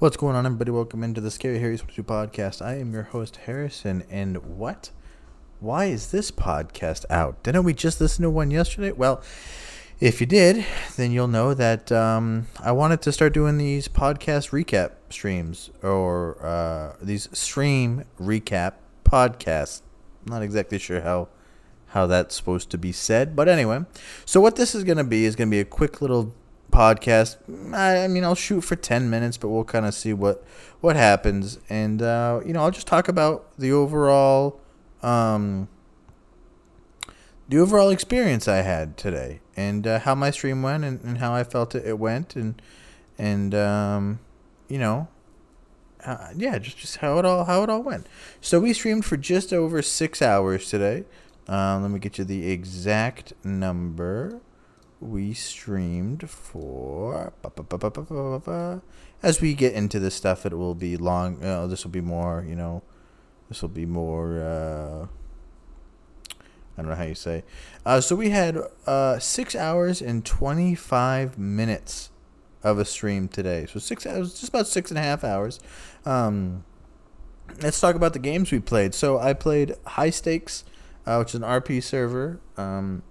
What's going on, everybody? Welcome into the Scary Harry's podcast. I am your host, Harrison. And what? Why is this podcast out? Didn't we just listen to one yesterday? Well, if you did, then you'll know that um, I wanted to start doing these podcast recap streams or uh, these stream recap podcasts. I'm not exactly sure how how that's supposed to be said, but anyway. So what this is going to be is going to be a quick little podcast. I, I, mean, I'll shoot for ten minutes, but we'll kind of see what what happens, and uh, you know, I'll just talk about the overall um, the overall experience I had today, and uh, how my stream went, and, and how I felt it, it went, and and um, you know. Uh, yeah, just, just how it all how it all went. So we streamed for just over six hours today. Um, let me get you the exact number we streamed for. As we get into this stuff, it will be long. Know, this will be more. You know, this will be more. Uh, I don't know how you say. Uh, so we had uh, six hours and twenty five minutes of a stream today. So six hours, just about six and a half hours. Um, let's talk about the games we played. So I played High Stakes, uh, which is an RP server. Um,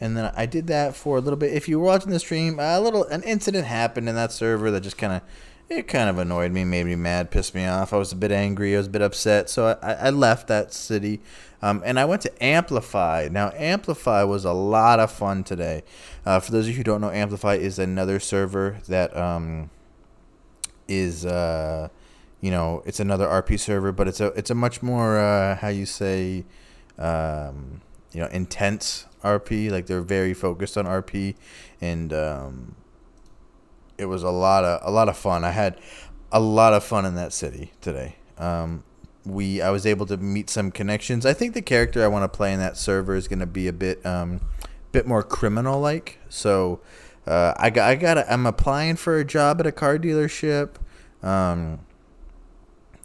and then I did that for a little bit. If you were watching the stream, a little an incident happened in that server that just kind of it kind of annoyed me, made me mad, pissed me off. I was a bit angry, I was a bit upset, so I, I left that city, um, and I went to Amplify. Now Amplify was a lot of fun today. Uh, for those of you who don't know, Amplify is another server that um, is uh, you know it's another RP server, but it's a it's a much more uh, how you say um, you know intense RP. Like they're very focused on RP, and um, it was a lot of a lot of fun. I had a lot of fun in that city today. Um, we I was able to meet some connections. I think the character I want to play in that server is going to be a bit um, bit more criminal like. So uh, I got I got I'm applying for a job at a car dealership. Um,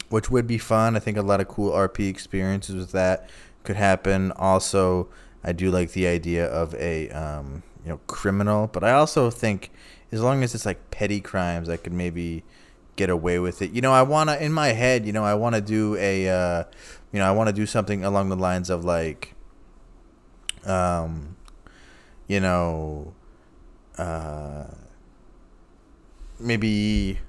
which would be fun. I think a lot of cool RP experiences with that could happen. Also, I do like the idea of a um, you know criminal, but I also think as long as it's like petty crimes, I could maybe get away with it. You know, I wanna in my head, you know, I want to do a uh, you know, I want to do something along the lines of like um you know uh maybe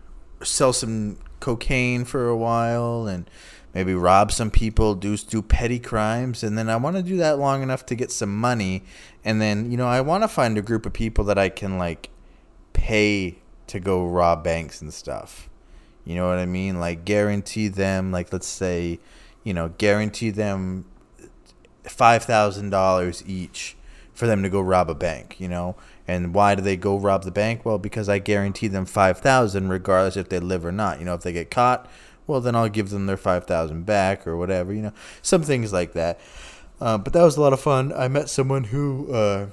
sell some cocaine for a while and maybe rob some people, do do petty crimes, and then I want to do that long enough to get some money, and then you know I want to find a group of people that I can like pay to go rob banks and stuff. You know what I mean? Like guarantee them, like let's say, you know, guarantee them five thousand dollars each for them to go rob a bank. You know, and why do they go rob the bank? Well, because I guarantee them five thousand, regardless if they live or not. You know, if they get caught, well then I'll give them their five thousand back or whatever, you know, some things like that. Uh, but that was a lot of fun. I met someone who, uh,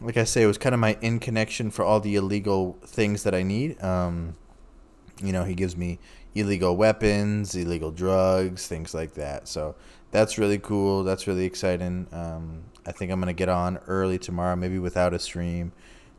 like I say, was kind of my in connection for all the illegal things that I need. Um, you know, he gives me illegal weapons, illegal drugs, things like that. So that's really cool. That's really exciting. Um, I think I'm gonna get on early tomorrow, maybe without a stream,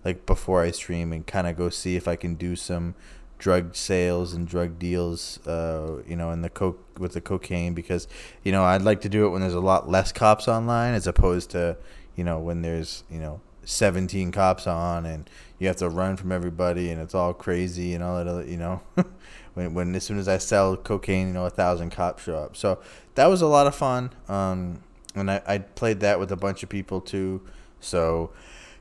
like before I stream, and kind of go see if I can do some drug sales and drug deals, uh, you know, in the coke with the cocaine because you know I'd like to do it when there's a lot less cops online as opposed to you know when there's you know 17 cops on and you have to run from everybody and it's all crazy and all that other you know when when as soon as I sell cocaine you know a thousand cops show up. So that was a lot of fun um, and I, I played that with a bunch of people too. So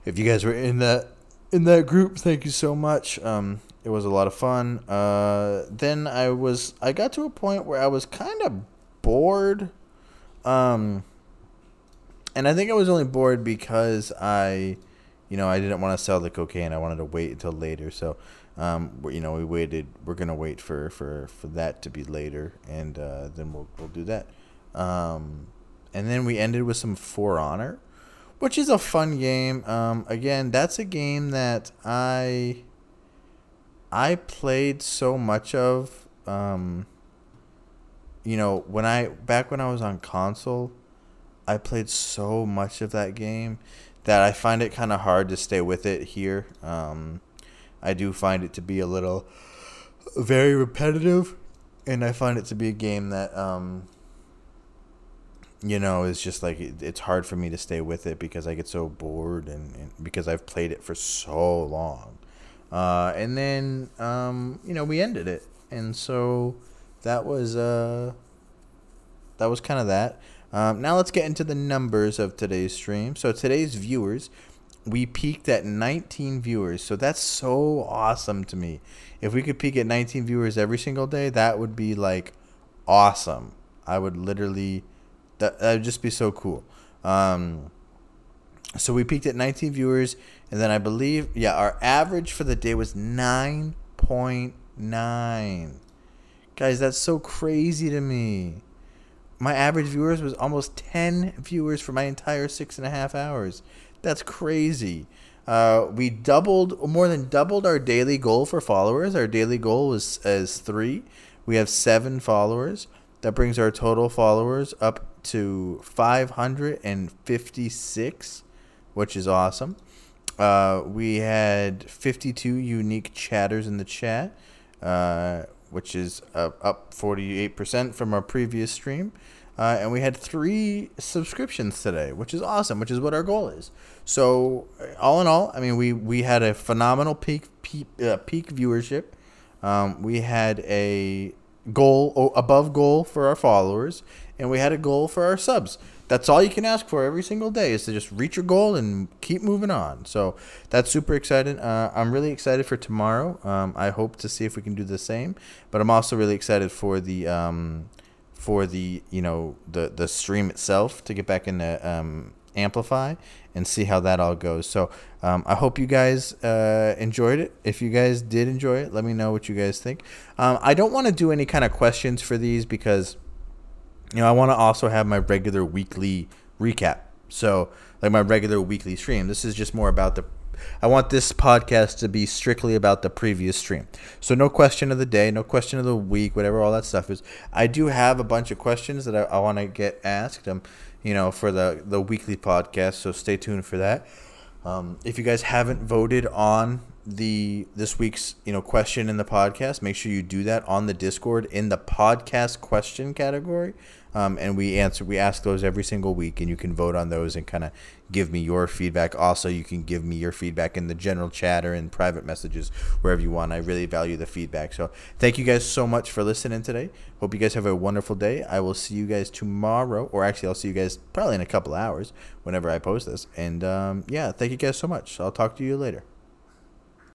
if you guys were in that in that group thank you so much. Um, it was a lot of fun. Uh, then I was I got to a point where I was kind of bored. Um, and I think I was only bored because I, you know, I didn't want to sell the cocaine. I wanted to wait until later. So, um, you know, we waited. We're gonna wait for for for that to be later, and uh, then we'll we'll do that. Um, and then we ended with some For Honor, which is a fun game. Um, again, that's a game that I I played so much of um you know, when I back when I was on console, I played so much of that game that I find it kind of hard to stay with it here. Um I do find it to be a little very repetitive, and I find it to be a game that um, you know is just like it, it's hard for me to stay with it because I get so bored and, and because I've played it for so long. Uh, and then um, you know we ended it, and so that was uh, that was kind of that. Um, now let's get into the numbers of today's stream. So today's viewers, we peaked at 19 viewers. So that's so awesome to me. If we could peak at 19 viewers every single day, that would be like awesome. I would literally that that would just be so cool. Um, so we peaked at 19 viewers, and then I believe yeah, our average for the day was 9.9. Guys, that's so crazy to me my average viewers was almost 10 viewers for my entire six and a half hours. That's crazy. Uh, we doubled, more than doubled our daily goal for followers. Our daily goal was as three. We have seven followers. That brings our total followers up to 556, which is awesome. Uh, we had 52 unique chatters in the chat. Uh, which is uh, up 48% from our previous stream. Uh, and we had three subscriptions today, which is awesome, which is what our goal is. So, all in all, I mean, we, we had a phenomenal peak peak, uh, peak viewership. Um, we had a goal above goal for our followers, and we had a goal for our subs that's all you can ask for every single day is to just reach your goal and keep moving on. So that's super exciting. Uh, I'm really excited for tomorrow. Um, I hope to see if we can do the same, but I'm also really excited for the um, for the you know the the stream itself to get back into um, amplify and see how that all goes. So um, I hope you guys uh, enjoyed it. If you guys did enjoy it, let me know what you guys think. Um, I don't want to do any kind of questions for these because you know, I want to also have my regular weekly recap. So, like my regular weekly stream. This is just more about the. I want this podcast to be strictly about the previous stream. So, no question of the day, no question of the week, whatever all that stuff is. I do have a bunch of questions that I, I want to get asked. Um, you know, for the the weekly podcast. So stay tuned for that. Um, if you guys haven't voted on the this week's you know question in the podcast, make sure you do that on the Discord in the podcast question category. Um, and we answer we ask those every single week and you can vote on those and kind of give me your feedback. Also you can give me your feedback in the general chat or in private messages wherever you want. I really value the feedback. So thank you guys so much for listening today. Hope you guys have a wonderful day. I will see you guys tomorrow or actually i'll see you guys probably in a couple hours whenever i post this. And um, yeah thank you guys so much. I'll talk to you later